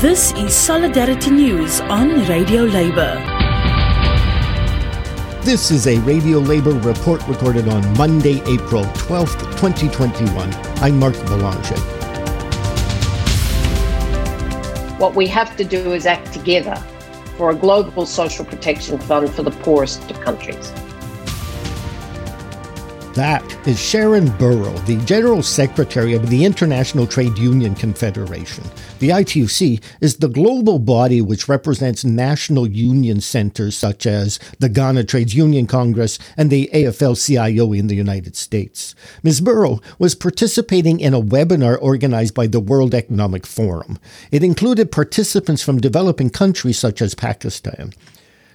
This is Solidarity News on Radio Labour. This is a Radio Labour report recorded on Monday, April 12th, 2021. I'm Mark Boulanger. What we have to do is act together for a global social protection fund for the poorest of countries. That is Sharan Burrow, the General Secretary of the International Trade Union Confederation. The ITUC is the global body which represents national union centers such as the Ghana Trades Union Congress and the AFL CIO in the United States. Ms. Burrow was participating in a webinar organized by the World Economic Forum. It included participants from developing countries such as Pakistan.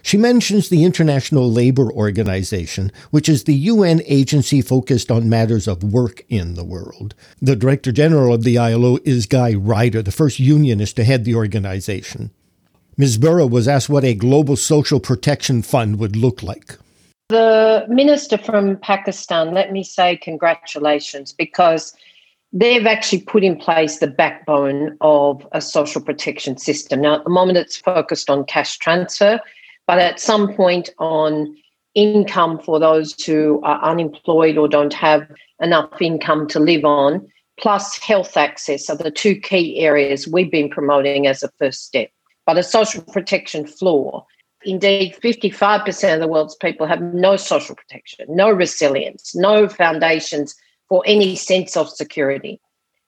She mentions the International Labour Organization, which is the UN agency focused on matters of work in the world. The Director General of the ILO is Guy Ryder, the first unionist to head the organization. Ms. Burrow was asked what a global social protection fund would look like. The minister from Pakistan, let me say congratulations because they've actually put in place the backbone of a social protection system. Now, at the moment, it's focused on cash transfer but at some point on income for those who are unemployed or don't have enough income to live on, plus health access are the two key areas we've been promoting as a first step. But a social protection floor. Indeed, 55% of the world's people have no social protection, no resilience, no foundations for any sense of security.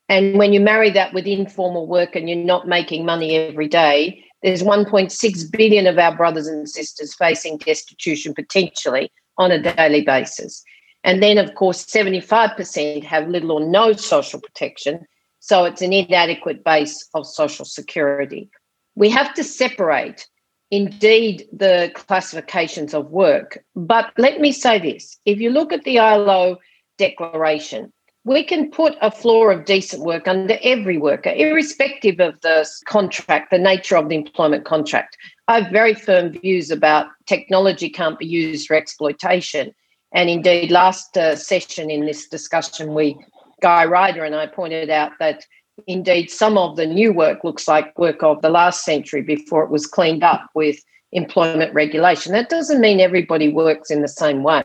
And when you marry that with informal work and you're not making money every day, there's 1.6 billion of our brothers and sisters facing destitution potentially on a daily basis. And then, of course, 75% have little or no social protection. So it's an inadequate base of social security. We have to separate, indeed, the classifications of work. But let me say this if you look at the ILO declaration, we can put a floor of decent work under every worker, irrespective of the contract, the nature of the employment contract. I have very firm views about technology can't be used for exploitation. And indeed, last uh, session in this discussion, we Guy Ryder and I pointed out that indeed some of the new work looks like work of the last century before it was cleaned up with employment regulation. That doesn't mean everybody works in the same way.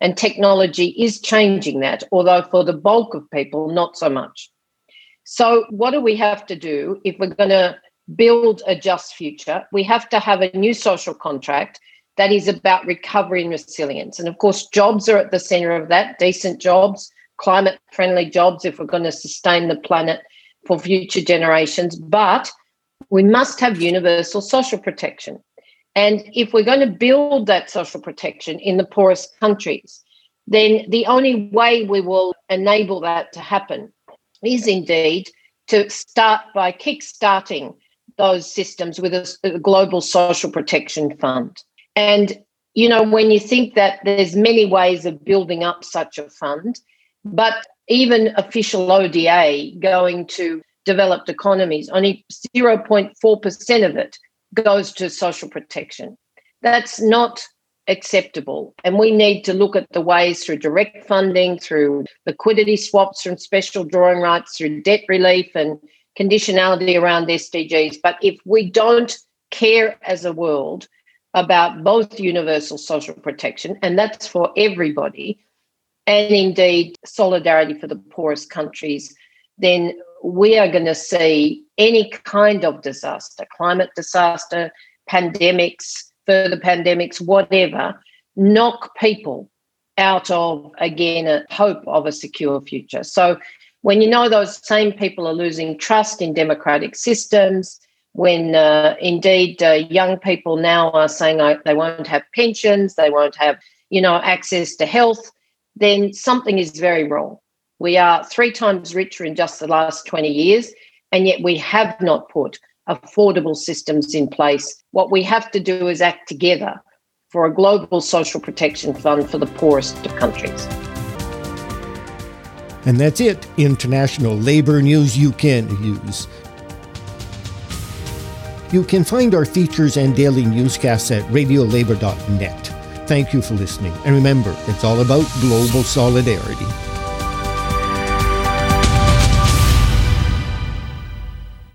And technology is changing that, although for the bulk of people, not so much. So, what do we have to do if we're going to build a just future? We have to have a new social contract that is about recovery and resilience. And of course, jobs are at the center of that decent jobs, climate friendly jobs if we're going to sustain the planet for future generations. But we must have universal social protection. And if we're going to build that social protection in the poorest countries, then the only way we will enable that to happen is indeed to start by kick-starting those systems with a, a global social protection fund. And you know, when you think that there's many ways of building up such a fund, but even official ODA going to developed economies, only 0.4% of it goes to social protection. That's not acceptable. And we need to look at the ways through direct funding, through liquidity swaps from special drawing rights, through debt relief and conditionality around SDGs. But if we don't care as a world about both universal social protection, and that's for everybody, and indeed solidarity for the poorest countries, then we are going to see any kind of disaster, climate disaster, pandemics, further pandemics, whatever, knock people out of, again, a hope of a secure future. So when you know those same people are losing trust in democratic systems, when uh, indeed uh, young people now are saying they won't have pensions, they won't have, you know, access to health, then something is very wrong. We are three times richer in just the last 20 years, and yet we have not put affordable systems in place. What we have to do is act together for a global social protection fund for the poorest of countries. And that's it. International labor news you can use. You can find our features and daily newscasts at radiolabor.net. Thank you for listening. And remember, it's all about global solidarity.